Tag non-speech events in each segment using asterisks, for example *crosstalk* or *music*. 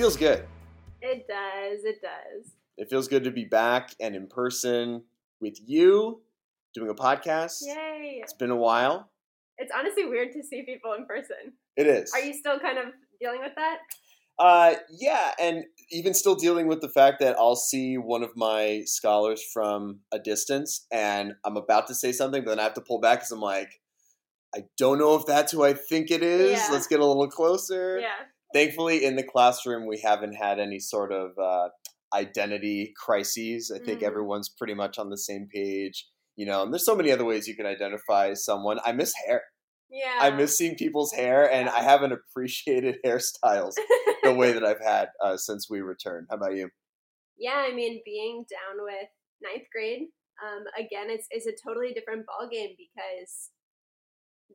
feels good. It does. It does. It feels good to be back and in person with you doing a podcast. Yay! It's been a while. It's honestly weird to see people in person. It is. Are you still kind of dealing with that? Uh, yeah, and even still dealing with the fact that I'll see one of my scholars from a distance, and I'm about to say something, but then I have to pull back because I'm like, I don't know if that's who I think it is. Yeah. Let's get a little closer. Yeah. Thankfully, in the classroom, we haven't had any sort of uh, identity crises. I think Mhm. everyone's pretty much on the same page. You know, and there's so many other ways you can identify someone. I miss hair. Yeah. I miss seeing people's hair, and I haven't appreciated *laughs* hairstyles the *laughs* way that I've had uh, since we returned. How about you? yeah, I mean, being down with ninth grade, um, again, it's it's a totally different ballgame because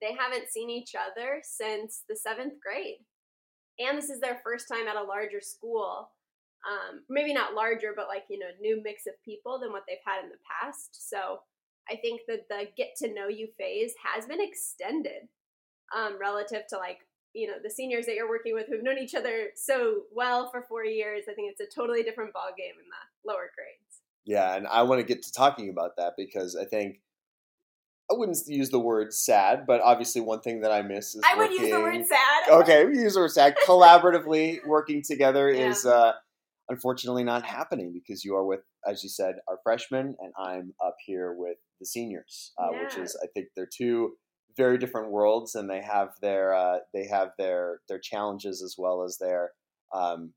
they haven't seen each other since the seventh grade, and this is their first time at a larger school. Um, maybe not larger, but like you know, new mix of people than what they've had in the past. So I think that the get to know you phase has been extended um, relative to like you know the seniors that you're working with who've known each other so well for four years. I think it's a totally different ball game in the lower grades. Yeah, and I want to get to talking about that because I think I wouldn't use the word sad, but obviously one thing that I miss is I would use the word sad. okay, we use the word sad. Collaboratively *laughs* working together Yeah. is uh, unfortunately not happening because you are with, as you said, our freshmen, and I'm up here with the seniors, uh, which is I think they're two very different worlds, and they have their uh, they have their their challenges as well as their um,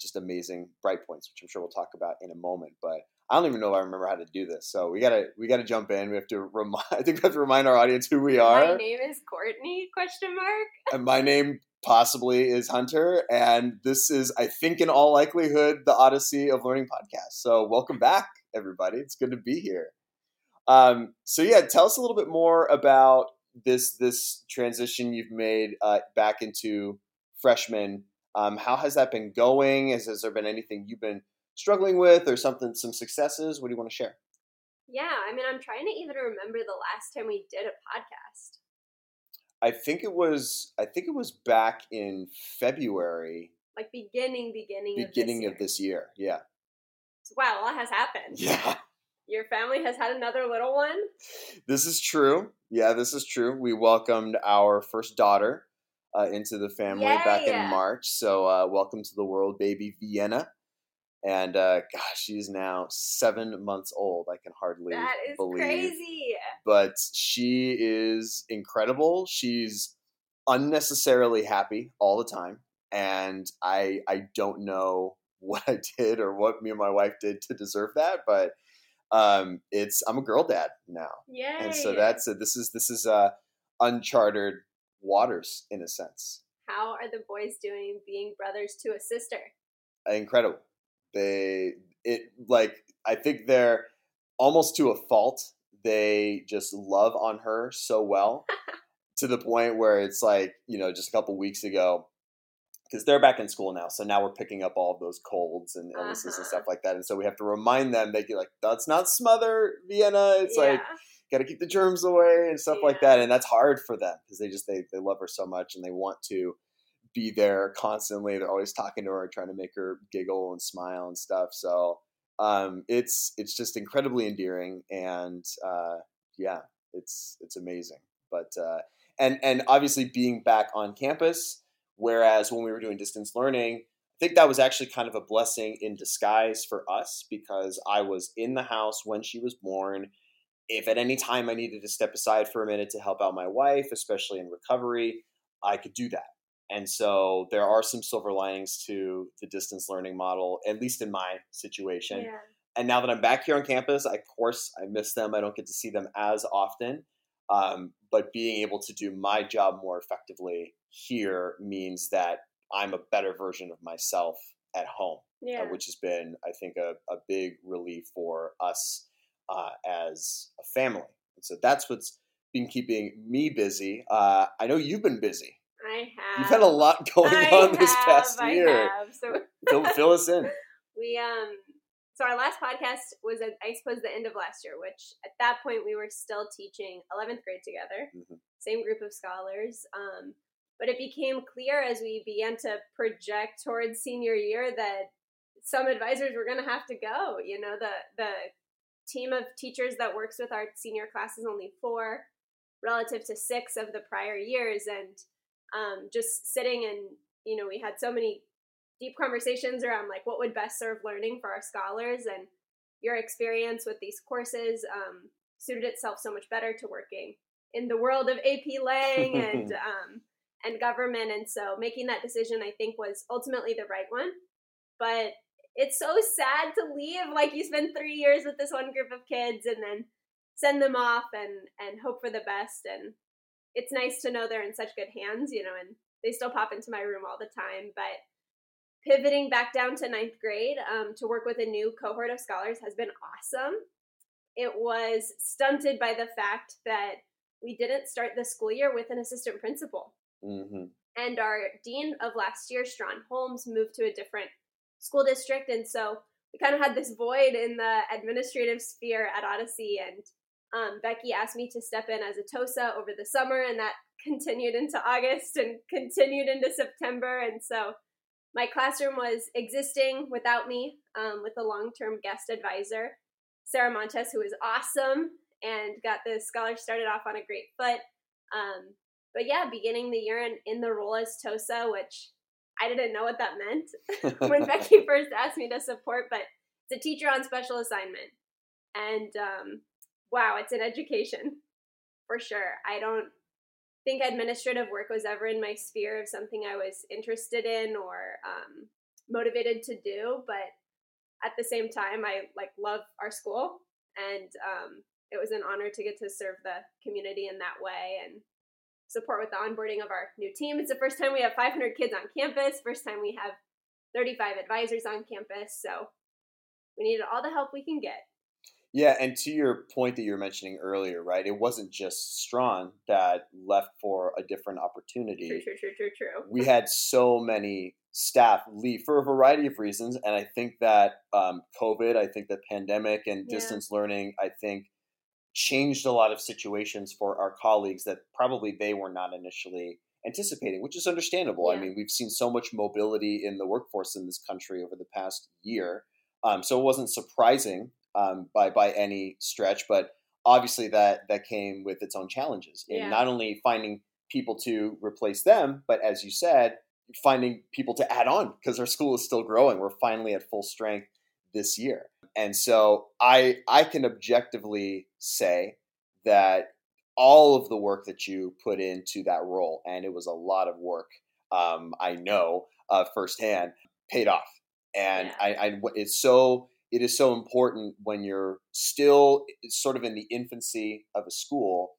just amazing bright points, which I'm sure we'll talk about in a moment. But I don't even know if I remember how to do this, so we gotta we gotta jump in. We have to remind. *laughs* I think we have to remind our audience who we are. My name is Courtney? Question mark. And my name possibly is Hunter, and this is, I think, in all likelihood, the Odyssey of Learning podcast. So, welcome back, everybody. It's good to be here. Um, so, yeah, tell us a little bit more about this this transition you've made uh, back into freshman. Um, how has that been going? Has, has there been anything you've been struggling with, or something, some successes? What do you want to share? Yeah, I mean, I'm trying to even remember the last time we did a podcast. I think it was, I think it was back in February, Like beginning, beginning, beginning of of this this year. Yeah. year. Wow, a lot has happened. Yeah. *laughs* Your family has had another little one. This is true. Yeah, this is true. We welcomed our first daughter uh, into the family back in March. So, uh, welcome to the world, baby Vienna. And uh, gosh, she's now seven months old. I can hardly That is believe. crazy. But she is incredible. She's unnecessarily happy all the time. And I I don't know *laughs* what I did or what me and my wife did to deserve that, but um, it's I'm a girl dad now Yay. and so that's a, this is this is uh, uncharted waters in a sense. How are the boys doing being brothers to a sister? Incredible. They it like I think they're almost to a fault. They just love on her so well *laughs* to the point where it's like you know just a couple weeks ago because they're back in school now, so now we're picking up all of those colds and illnesses and Uh-huh. stuff like that, and so we have to remind them they get like let's not smother Vienna. It's like got to keep the germs away and stuff like that and that's hard for them because they just they, they love her so much and they want to be there constantly they're always talking to her trying to make her giggle and smile and stuff so um, it's it's just incredibly endearing and uh, yeah it's it's amazing but uh, and and obviously being back on campus whereas when we were doing distance learning I think that was actually kind of a blessing in disguise for us because I was in the house when she was born if at any time I needed to step aside for a minute to help out my wife, especially in recovery, I could do that. And so there are some silver linings to the distance learning model, at least in my situation. Yeah. And now that I'm back here on campus, I, of course, I miss them. I don't get to see them as often. Um, but being able to do my job more effectively here means that I'm a better version of myself at home Yeah. uh, which has been, I think, a, a big relief for us uh, as a family. And so that's what's been keeping me busy. Uh, I know you've been busy. I have. You've had a lot *laughs* going I on this past I year. have. So Fill, fill us in. *laughs* we um so our last podcast was at I suppose the end of last year, which at that point we were still teaching eleventh grade together, Mhm. same group of scholars. Um, But it became clear as we began to project towards senior year that some advisors were going to have to go. You know, the the team of teachers that works with our senior class is only four, relative to six of the prior years, and um, just sitting and you know we had so many deep conversations around like what would best serve learning for our scholars and your experience with these courses um, suited itself so much better to working in the world of AP Lang and *laughs* um, and government. And so making that decision, I think, was ultimately the right one. But it's so sad to leave. Like you spend three years with this one group of kids and then send them off and and hope for the best. And it's nice to know they're in such good hands, you know, and they still pop into my room all the time. But pivoting back down to ninth grade um, to work with a new cohort of scholars has been awesome. It was stunted by the fact that we didn't start the school year with an assistant principal. Mm-hmm. And our dean of last year, Strawn Holmes, moved to a different school district. And so we kind of had this void in the administrative sphere at Odyssey. And um, Becky asked me to step in as a TOSA over the summer, and that *laughs* continued into August and continued into September. And so my classroom was existing without me um, with a long term guest advisor, Sarah Montes, who was awesome and got the scholars started off on a great foot. Um, but yeah, beginning the year in, in the role as TOSA, which I didn't know what that meant *laughs* when *laughs* Becky first asked me to support, but it's a teacher on special assignment. And um, wow, it's an education for sure. I don't think administrative work was ever in my sphere of something I was interested in or um, motivated to do, but at the same time, I like love our school, and um, it was an honor to get to serve the community in that way and support with the onboarding of our new team. It's the first time we have 500 kids on campus, first time we have 35 advisors on campus. So we needed all the help we can get. Yeah, and to your point that you were mentioning earlier, right? It wasn't just Strawn that left for a different opportunity. True, true, true, true, true. We had so many staff leave for a variety of reasons, and I think that um, COVID, I think the pandemic and yeah. distance learning, I think changed a lot of situations for our colleagues that probably they were not initially anticipating, which is understandable. Yeah. I mean, we've seen so much mobility in the workforce in this country over the past year. Um, so it wasn't surprising um, by by any stretch, but obviously that that came with its own challenges in yeah. not only finding people to replace them, but as you said, finding people to add on because our school is still growing. We're finally at full strength this year. And so I I can objectively say that all of the work that you put into that role, and it was a lot of work, um, I know uh, firsthand, paid off. And yeah. I, I, it's so it is so important when you're still sort of in the infancy of a school,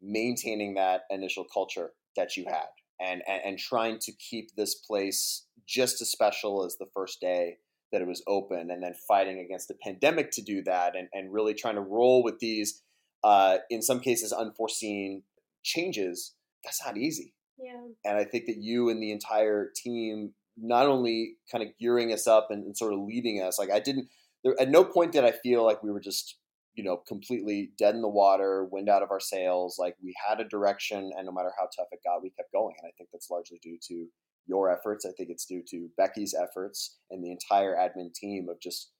maintaining that initial culture that you had, and and, and trying to keep this place just as special as the first day that it was open and then fighting against the pandemic to do that and, and really trying to roll with these uh, in some cases unforeseen changes that's not easy. Yeah. And i think that you and the entire team not only kind of gearing us up and, and sort of leading us like i didn't there, at no point did i feel like we were just you know completely dead in the water wind out of our sails like we had a direction and no matter how tough it got we kept going and i think that's largely due to your efforts. I think it's due to Becky's efforts and the entire admin team of just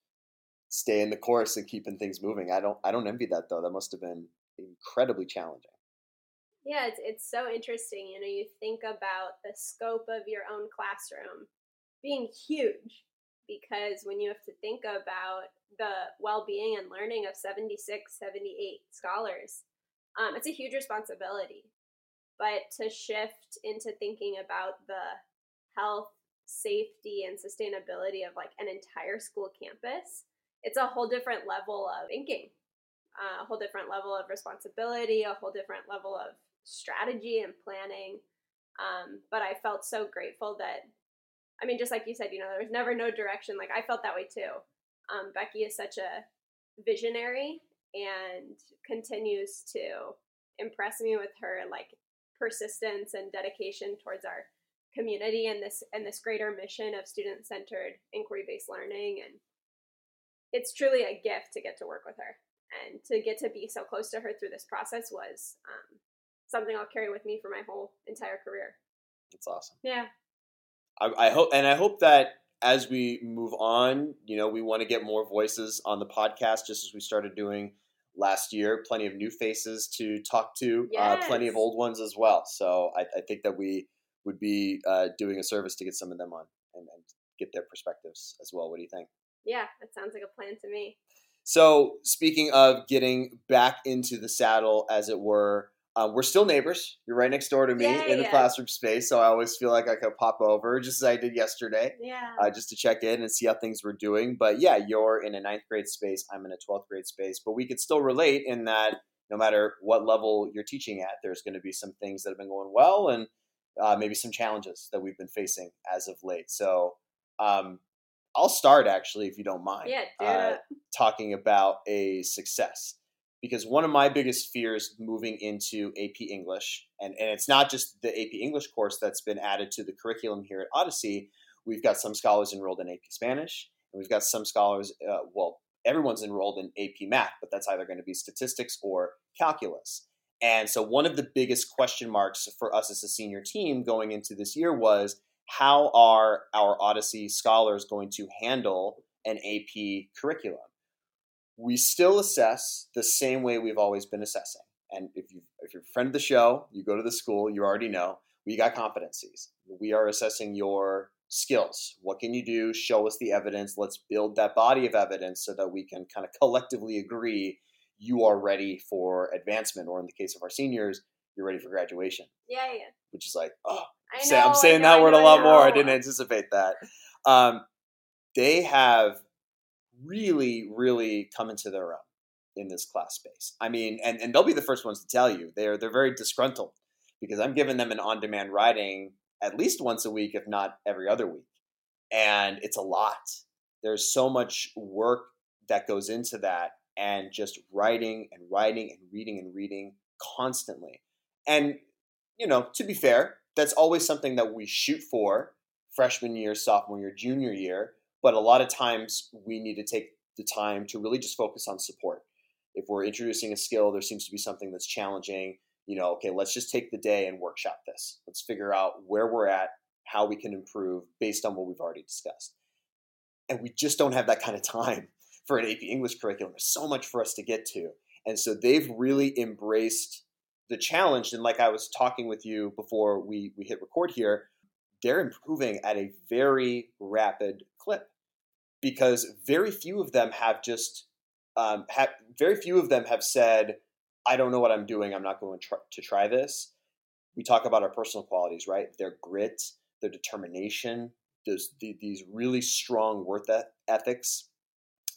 staying the course and keeping things moving. I don't I don't envy that though. That must have been incredibly challenging. Yeah, it's it's so interesting. You know, you think about the scope of your own classroom being huge because when you have to think about the well-being and learning of 76 78 scholars um, it's a huge responsibility but to shift into thinking about the health, safety, and sustainability of like an entire school campus, it's a whole different level of thinking, uh, a whole different level of responsibility, a whole different level of strategy and planning. Um, but I felt so grateful that, I mean, just like you said, you know, there was never no direction. Like I felt that way too. Um, Becky is such a visionary and continues to impress me with her like persistence and dedication towards our community and this and this greater mission of student-centered inquiry-based learning and it's truly a gift to get to work with her and to get to be so close to her through this process was um, something i'll carry with me for my whole entire career That's awesome. Yeah. I, I hope, and I hope that as we move on, you know, we want to get more voices on the podcast, just as we started doing last year. Plenty of new faces to talk to, yes. uh, plenty of old ones as well. So I, I think that we would be uh, doing a service to get some of them on and, and get their perspectives as well. What do you think? Yeah, that sounds like a plan to me. So, speaking of getting back into the saddle, as it were, um, we're still neighbors. You're right next door to me Yeah, in the yeah. classroom space, so I always feel like I could pop over, just as I did yesterday, Yeah. uh, just to check in and see how things were doing. But yeah, you're in a ninth grade space. I'm in a twelfth grade space, but we could still relate in that no matter what level you're teaching at, there's going to be some things that have been going well and uh, maybe some challenges that we've been facing as of late. So. Um, I'll start actually, if you don't mind yeah, do uh, talking about a success because one of my biggest fears moving into AP English, and, and it's not just the AP English course that's been added to the curriculum here at Odyssey. We've got some scholars enrolled in AP Spanish, and we've got some scholars, uh, well, everyone's enrolled in AP Math, but that's either going to be statistics or calculus. And so, one of the biggest question marks for us as a senior team going into this year was how are our Odyssey scholars going to handle an AP curriculum? We still assess the same way we've always been assessing. And if you if you're a friend of the show, you go to the school, you already know we got competencies. We are assessing your skills. What can you do? Show us the evidence. Let's build that body of evidence so that we can kind of collectively agree you are ready for advancement, or in the case of our seniors, you're ready for graduation. Yeah, yeah. Which is like, oh, I know, I'm saying know, that word know, a lot more. I didn't anticipate that. Um, they have really, really come into their own in this class space. I mean, and, and they'll be the first ones to tell you they're they're very disgruntled because I'm giving them an on-demand writing at least once a week, if not every other week, and it's a lot. There's so much work that goes into that, and just writing and writing and reading and reading constantly. And you know, to be fair, that's always something that we shoot for freshman year, sophomore year, junior year. But a lot of times we need to take the time to really just focus on support. If we're introducing a skill, there seems to be something that's challenging. You know, okay, let's just take the day and workshop this. Let's figure out where we're at, how we can improve based on what we've already discussed. And we just don't have that kind of time *laughs* for an AP English curriculum. There's so much for us to get to. And so they've really embraced the challenge. And like I was talking with you before we, we hit record here, they're improving at a very rapid clip because very few of them have just um, have very few of them have said, "I don't know what I'm doing. I'm not going to try, to try this." We talk about our personal qualities, right? Their grit, their determination, those the, these really strong work ethics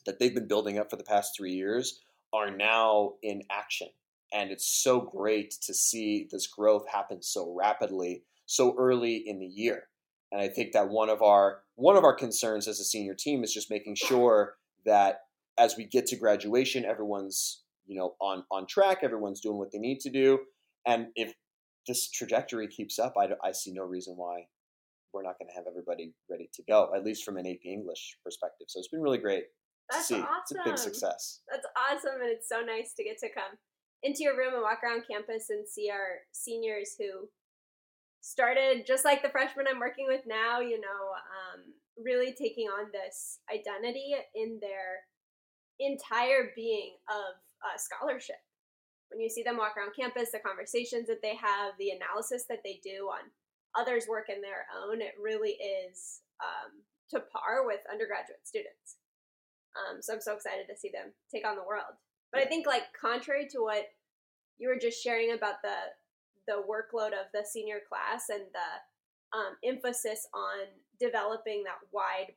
that they've been building up for the past three years are now in action, and it's so great to see this growth happen so rapidly, so early in the year. And I think that one of our one of our concerns as a senior team is just making sure that as we get to graduation, everyone's you know on on track, everyone's doing what they need to do, and if this trajectory keeps up, I, I see no reason why we're not going to have everybody ready to go, at least from an AP English perspective. So it's been really great That's to see. awesome. It's a big success. That's awesome, and it's so nice to get to come into your room and walk around campus and see our seniors who started just like the freshman I'm working with now. You know, um, really taking on this identity in their entire being of uh, scholarship. When you see them walk around campus, the conversations that they have, the analysis that they do on others' work and their own, it really is um, to par with undergraduate students. Um, so I'm so excited to see them take on the world. But I think, like, contrary to what you were just sharing about the the workload of the senior class and the um, emphasis on developing that wide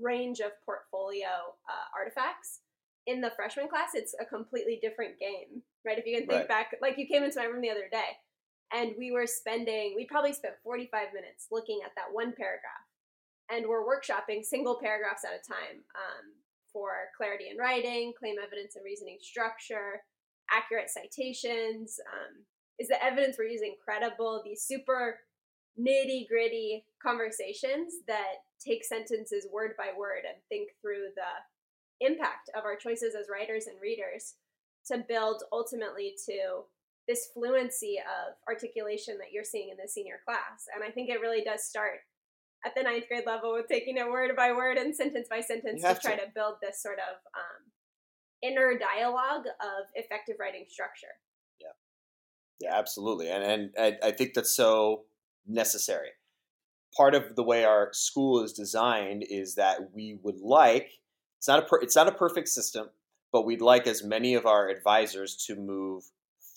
range of portfolio uh, artifacts in the freshman class, it's a completely different game, right? If you can think Right. back, like you came into my room the other day, and we were spending, we probably spent 45 minutes looking at that one paragraph, and we're workshopping single paragraphs at a time um, for clarity in writing, claim evidence and reasoning structure, accurate citations. Um, is the evidence we're using credible? These super nitty gritty conversations that take sentences word by word and think through the impact of our choices as writers and readers to build ultimately to this fluency of articulation that you're seeing in the senior class. And I think it really does start at the ninth grade level with taking it word by word and sentence by sentence to try to. to. build this sort of um, inner dialogue of effective writing structure. Yeah, absolutely, and and I, I think that's so necessary. Part of the way our school is designed is that we would like it's not a per, it's not a perfect system, but we'd like as many of our advisors to move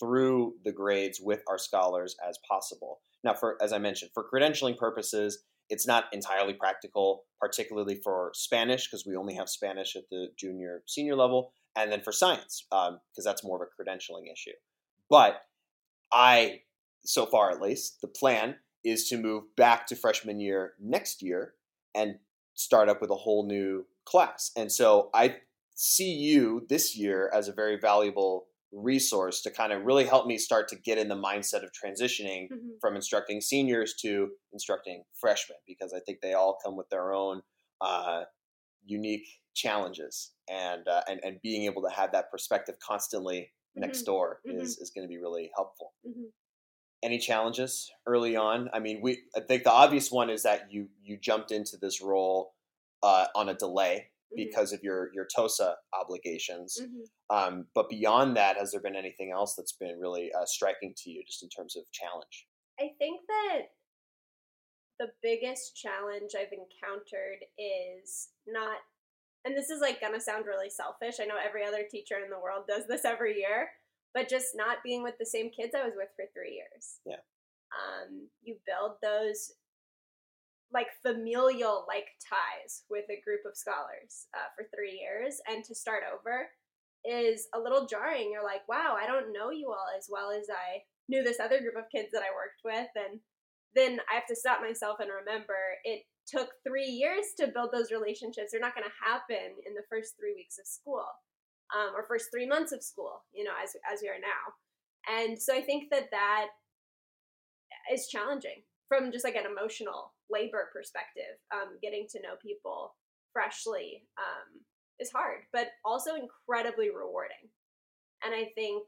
through the grades with our scholars as possible. Now, for as I mentioned, for credentialing purposes, it's not entirely practical, particularly for Spanish because we only have Spanish at the junior senior level, and then for science because um, that's more of a credentialing issue. But I, so far at least, the plan is to move back to freshman year next year and start up with a whole new class. And so I see you this year as a very valuable resource to kind of really help me start to get in the mindset of transitioning mm-hmm. from instructing seniors to instructing freshmen because I think they all come with their own uh, unique challenges and, uh, and and being able to have that perspective constantly. Next door mm-hmm. is, is going to be really helpful. Mm-hmm. Any challenges early on? I mean, we I think the obvious one is that you you jumped into this role uh, on a delay Mm-hmm. because of your your TOSA obligations. Mm-hmm. Um, but beyond that, has there been anything else that's been really uh, striking to you, just in terms of challenge? I think that the biggest challenge I've encountered is not, and this is like gonna sound really selfish. I know every other teacher in the world does this every year, but just not being with the same kids I was with for three years. Yeah. Um, you build those like familial like ties with a group of scholars uh, for three years and to start over is a little jarring you're like wow i don't know you all as well as i knew this other group of kids that i worked with and then i have to stop myself and remember it took three years to build those relationships they're not going to happen in the first three weeks of school um, or first three months of school you know as, as we are now and so i think that that is challenging from just like an emotional labor perspective, um, getting to know people freshly um, is hard, but also incredibly rewarding. And I think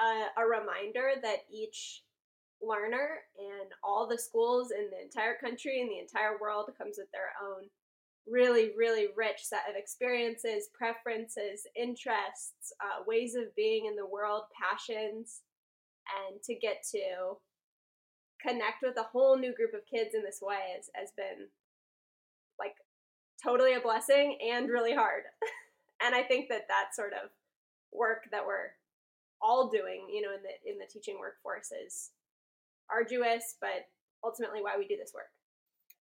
uh, a reminder that each learner and all the schools in the entire country and the entire world comes with their own really, really rich set of experiences, preferences, interests, uh, ways of being in the world, passions, and to get to connect with a whole new group of kids in this way has, has been like totally a blessing and really hard. *laughs* and I think that that sort of work that we're all doing, you know, in the in the teaching workforce is arduous, but ultimately why we do this work.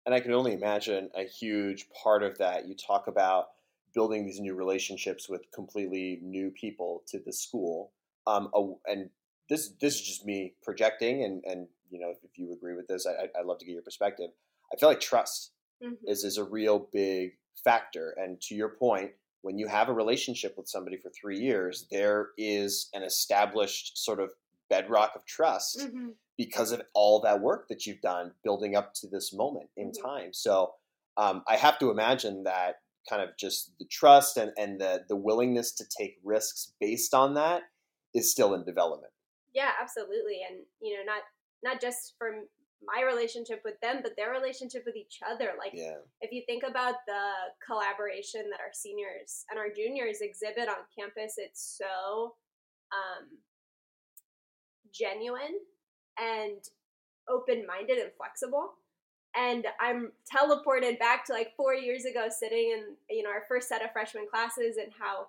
And I can only imagine a huge part of that. You talk about building these new relationships with completely new people to the school. Um, and this this is just me projecting, and and you know if, you agree with this, I, I'd love to get your perspective. I feel like trust mm-hmm. is is a real big factor, and to your point, when you have a relationship with somebody for three years, there is an established sort of bedrock of trust mm-hmm. Because of all that work that you've done building up to this moment in mm-hmm. time. So um, I have to imagine that kind of just the trust and, and the, the willingness to take risks based on that is still in development. Yeah, absolutely. And you know, not not just from my relationship with them, but their relationship with each other. Like, yeah. if you think about the collaboration that our seniors and our juniors exhibit on campus, it's so um, genuine and open minded and flexible. And I'm teleported back to like four years ago, sitting in you know our first set of freshman classes, and how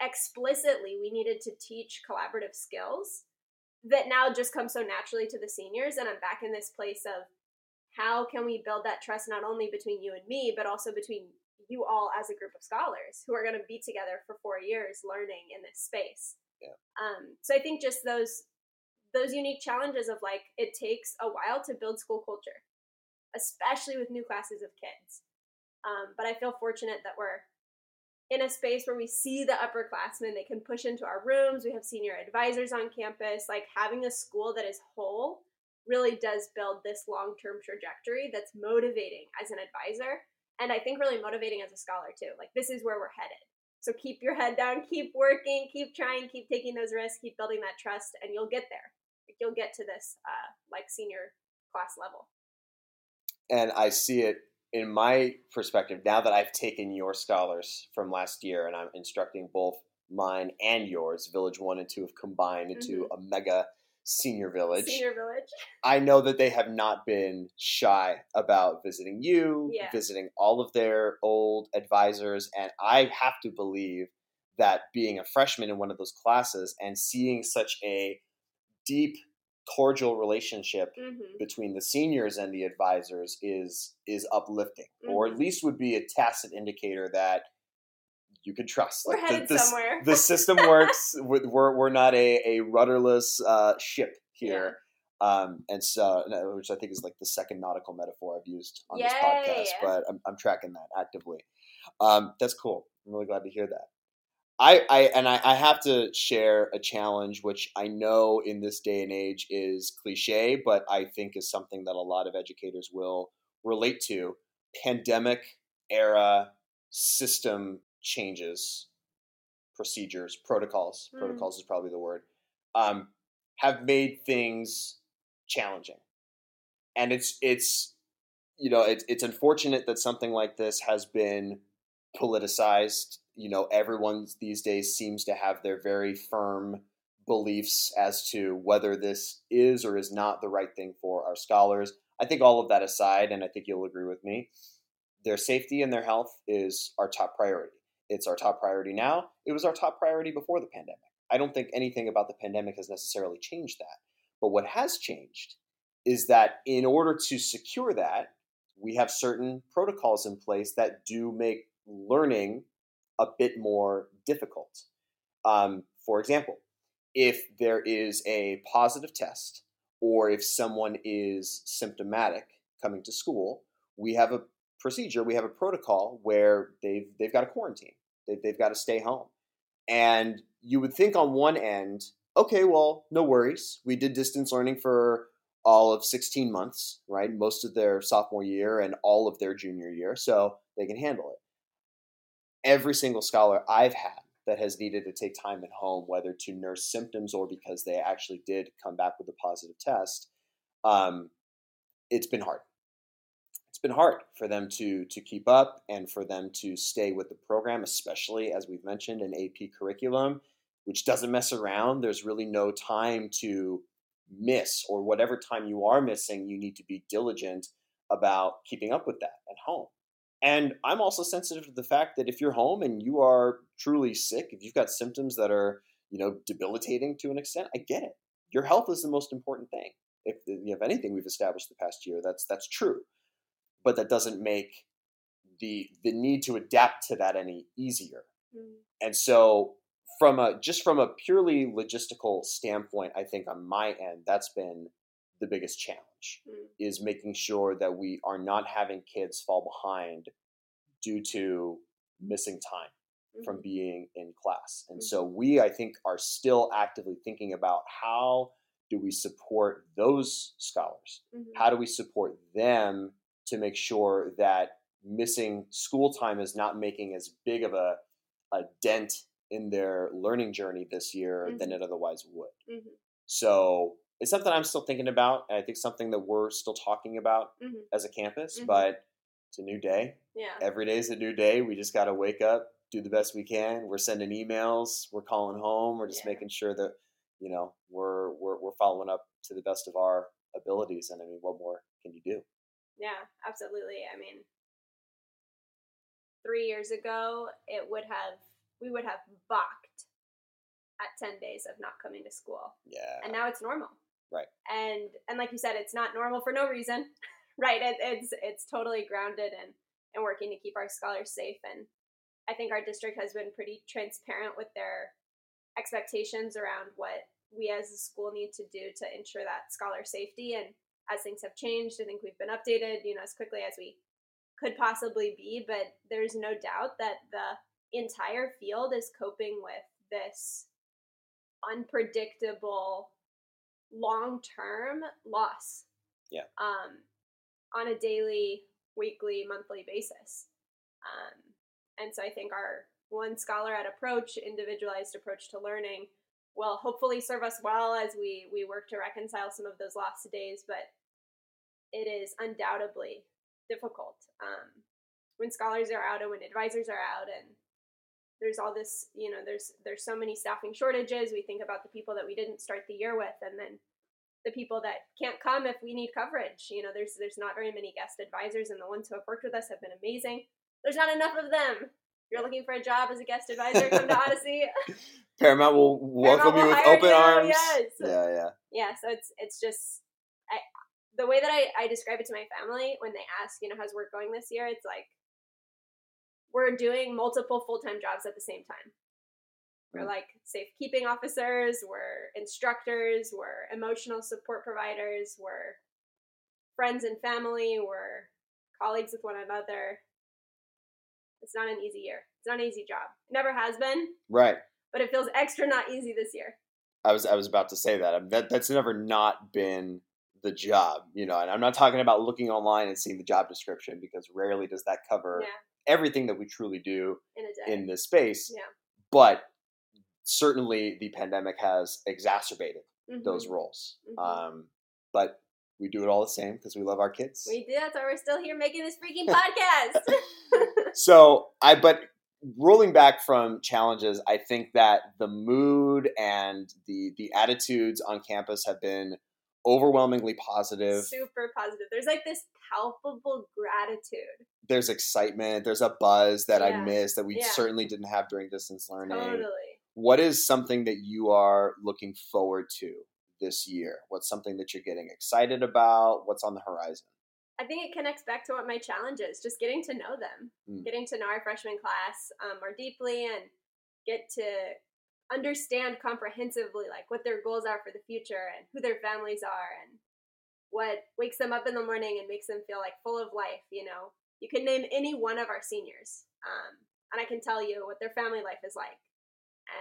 explicitly we needed to teach collaborative skills that now just come so naturally to the seniors and i'm back in this place of how can we build that trust not only between you and me but also between you all as a group of scholars who are going to be together for four years learning in this space yeah. um, so i think just those those unique challenges of like it takes a while to build school culture especially with new classes of kids um, but i feel fortunate that we're in a space where we see the upperclassmen, they can push into our rooms. We have senior advisors on campus. Like having a school that is whole really does build this long term trajectory that's motivating as an advisor. And I think really motivating as a scholar too. Like this is where we're headed. So keep your head down, keep working, keep trying, keep taking those risks, keep building that trust, and you'll get there. You'll get to this uh, like senior class level. And I see it in my perspective now that I've taken your scholars from last year and I'm instructing both mine and yours. Village one and two have combined into mm-hmm. a mega senior village. Senior village. I know that they have not been shy about visiting you, yeah. visiting all of their old advisors, and I have to believe that being a freshman in one of those classes and seeing such a deep cordial relationship mm-hmm. between the seniors and the advisors is is uplifting mm-hmm. or at mm-hmm. least would be a tacit indicator that you can trust. We're like headed the, the, somewhere. the system works. *laughs* we're, we're not a, a rudderless uh, ship here. Yeah. Um, and so, which I think is like the second nautical metaphor I've used on Yay. this podcast, but *laughs* I'm, I'm tracking that actively. Um, that's cool. I'm really glad to hear that. I, I and I, I have to share a challenge, which I know in this day and age is cliche, but I think is something that a lot of educators will relate to. Pandemic era system changes, procedures, protocols. Mm. Protocols is probably the word. Um, have made things challenging, and it's it's you know it's it's unfortunate that something like this has been politicized. You know, everyone these days seems to have their very firm beliefs as to whether this is or is not the right thing for our scholars. I think all of that aside, and I think you'll agree with me, their safety and their health is our top priority. It's our top priority now. It was our top priority before the pandemic. I don't think anything about the pandemic has necessarily changed that. But what has changed is that in order to secure that, we have certain protocols in place that do make learning a bit more difficult. Um, for example, if there is a positive test or if someone is symptomatic coming to school, we have a procedure, we have a protocol where they've they've got to quarantine. They, they've got to stay home. And you would think on one end, okay, well, no worries. We did distance learning for all of 16 months, right? Most of their sophomore year and all of their junior year, so they can handle it. Every single scholar I've had that has needed to take time at home, whether to nurse symptoms or because they actually did come back with a positive test, um, it's been hard it's been hard for them to to keep up and for them to stay with the program, especially as we've mentioned an AP curriculum, which doesn't mess around. There's really no time to miss, or whatever time you are missing, you need to be diligent about keeping up with that at home. And I'm also sensitive to the fact that if you're home and you are truly sick, if you've got symptoms that are, you know, debilitating to an extent, I get it. Your health is the most important thing. If, if anything we've established the past year, that's that's true but that doesn't make the the need to adapt to that any easier. Mm. And so from a just from a purely logistical standpoint, I think on my end that's been the biggest challenge mm. is making sure that we are not having kids fall behind due to missing time mm-hmm. from being in class. And mm-hmm. so we I think are still actively thinking about how do we support those scholars? Mm-hmm. How do we support them to make sure that missing school time is not making as big of a, a dent in their learning journey this year mm-hmm. than it otherwise would. Mm-hmm. So it's something I'm still thinking about. And I think something that we're still talking about mm-hmm. as a campus, mm-hmm. but it's a new day. Yeah. Every day is a new day. We just got to wake up, do the best we can. We're sending emails, we're calling home, we're just yeah. making sure that, you know, we're, we're, we're following up to the best of our abilities. And I mean, what more can you do? Yeah, absolutely. I mean, three years ago, it would have we would have balked at ten days of not coming to school. Yeah, and now it's normal. Right. And and like you said, it's not normal for no reason. *laughs* right. It, it's it's totally grounded and and working to keep our scholars safe. And I think our district has been pretty transparent with their expectations around what we as a school need to do to ensure that scholar safety and as things have changed. I think we've been updated, you know, as quickly as we could possibly be, but there's no doubt that the entire field is coping with this unpredictable long-term loss. Yeah. Um, on a daily, weekly, monthly basis. Um, and so I think our one scholar at approach, individualized approach to learning, will hopefully serve us well as we we work to reconcile some of those lost days. But it is undoubtedly difficult um, when scholars are out and when advisors are out and there's all this you know there's there's so many staffing shortages. We think about the people that we didn't start the year with and then the people that can't come if we need coverage. You know there's there's not very many guest advisors and the ones who have worked with us have been amazing. There's not enough of them. If you're looking for a job as a guest advisor come to odyssey. *laughs* Paramount will *laughs* welcome Paramount will you with open you, arms. yes. yeah yeah. Yeah so it's it's just I, the way that I, I describe it to my family when they ask you know how's work going this year it's like we're doing multiple full-time jobs at the same time we're Mm. like safekeeping officers we're instructors we're emotional support providers we're friends and family we're colleagues with one another it's not an easy year it's not an easy job it never has been right but it feels extra not easy this year I was I was about to say that. That that's never not been the job, you know. And I'm not talking about looking online and seeing the job description because rarely does that cover yeah everything that we truly do in in this space. Yeah. But certainly the pandemic has exacerbated Mhm. those roles. Mhm. Um, but we do it all the same because we love our kids. we do. that's why we're still here making this freaking *laughs* podcast so I but rolling back from challenges, I think that the mood and the the attitudes on campus have been overwhelmingly positive. super positive there's like this palpable gratitude There's excitement, there's a buzz that I Yeah. missed that we Yeah. certainly didn't have during distance learning. totally What is something that you are looking forward to this year? What's something that you're getting excited about? What's on the horizon? I think it connects back to what my challenge is just getting to know them, Mm. getting to know our freshman class um, more deeply and get to understand comprehensively like what their goals are for the future and who their families are and what wakes them up in the morning and makes them feel like full of life you know you can name any one of our seniors um, and i can tell you what their family life is like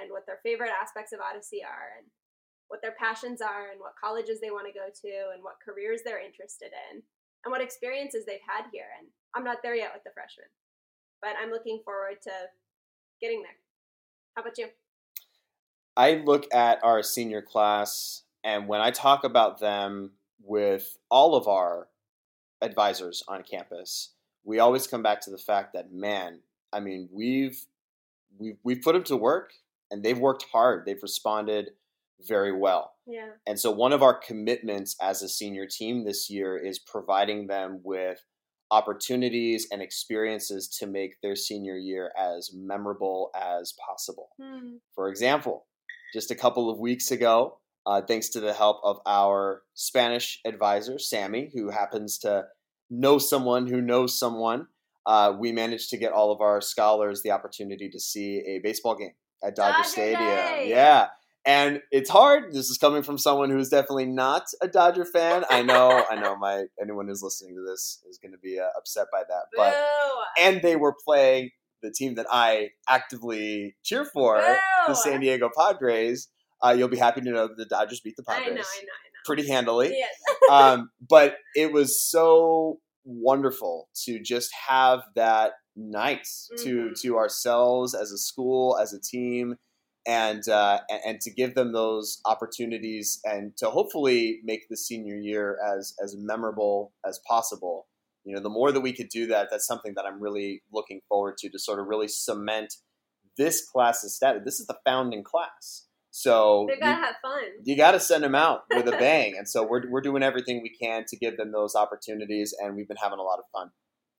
and what their favorite aspects of odyssey are and what their passions are and what colleges they want to go to and what careers they're interested in and what experiences they've had here. And I'm not there yet with the freshmen, but I'm looking forward to getting there. How about you? I look at our senior class, and when I talk about them with all of our advisors on campus, we always come back to the fact that man, I mean, we've we've we've put them to work, and they've worked hard. They've responded very well. Yeah. And so, one of our commitments as a senior team this year is providing them with opportunities and experiences to make their senior year as memorable as possible. Hmm. For example, just a couple of weeks ago, uh, thanks to the help of our Spanish advisor, Sammy, who happens to know someone who knows someone, uh, we managed to get all of our scholars the opportunity to see a baseball game at Dodger, Dodger Stadium. Day! Yeah. And it's hard. This is coming from someone who's definitely not a Dodger fan. I know, I know. My anyone who's listening to this is going to be uh, upset by that. But *laughs* Boo! and they were playing the team that I actively cheer for, the San Diego Padres. Uh, you'll be happy to know that the Dodgers beat the I Padres know, I know, I pretty handily. Yes. *laughs* um, but it was so wonderful to just have that night to Mhm. to ourselves as a school, as a team, and uh, and, and to give them those opportunities and to hopefully make the senior year as as memorable as possible. You know, the more that we could do that, that's something that I'm really looking forward to to sort of really cement this class class's status. This is the founding class. So They you- gotta have fun. you got to send them out *laughs* with a bang. and so we're, we're doing everything we can to give them those opportunities, and we've been having a lot of fun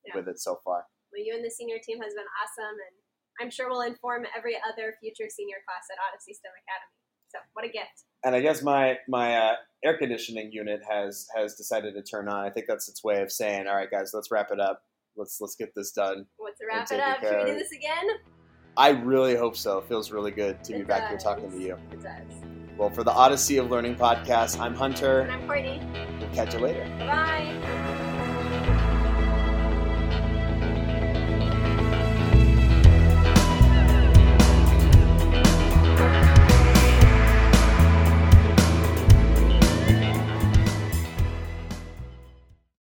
Yeah. with it so far. Well, you and the senior team has been awesome, and I'm sure we'll inform every other future senior class at Odyssey STEM Academy. So, what a gift! And I guess my my uh, air conditioning unit has has decided to turn on. I think that's its way of saying, "All right, guys, let's wrap it up. Let's let's get this done." What's to wrap it up? Should we do this again? I really hope so. It feels really good to be It back here talking to you. It does. Well, for the Odyssey of Learning podcast, I'm Hunter. And I'm Courtney. We'll catch you later. Bye.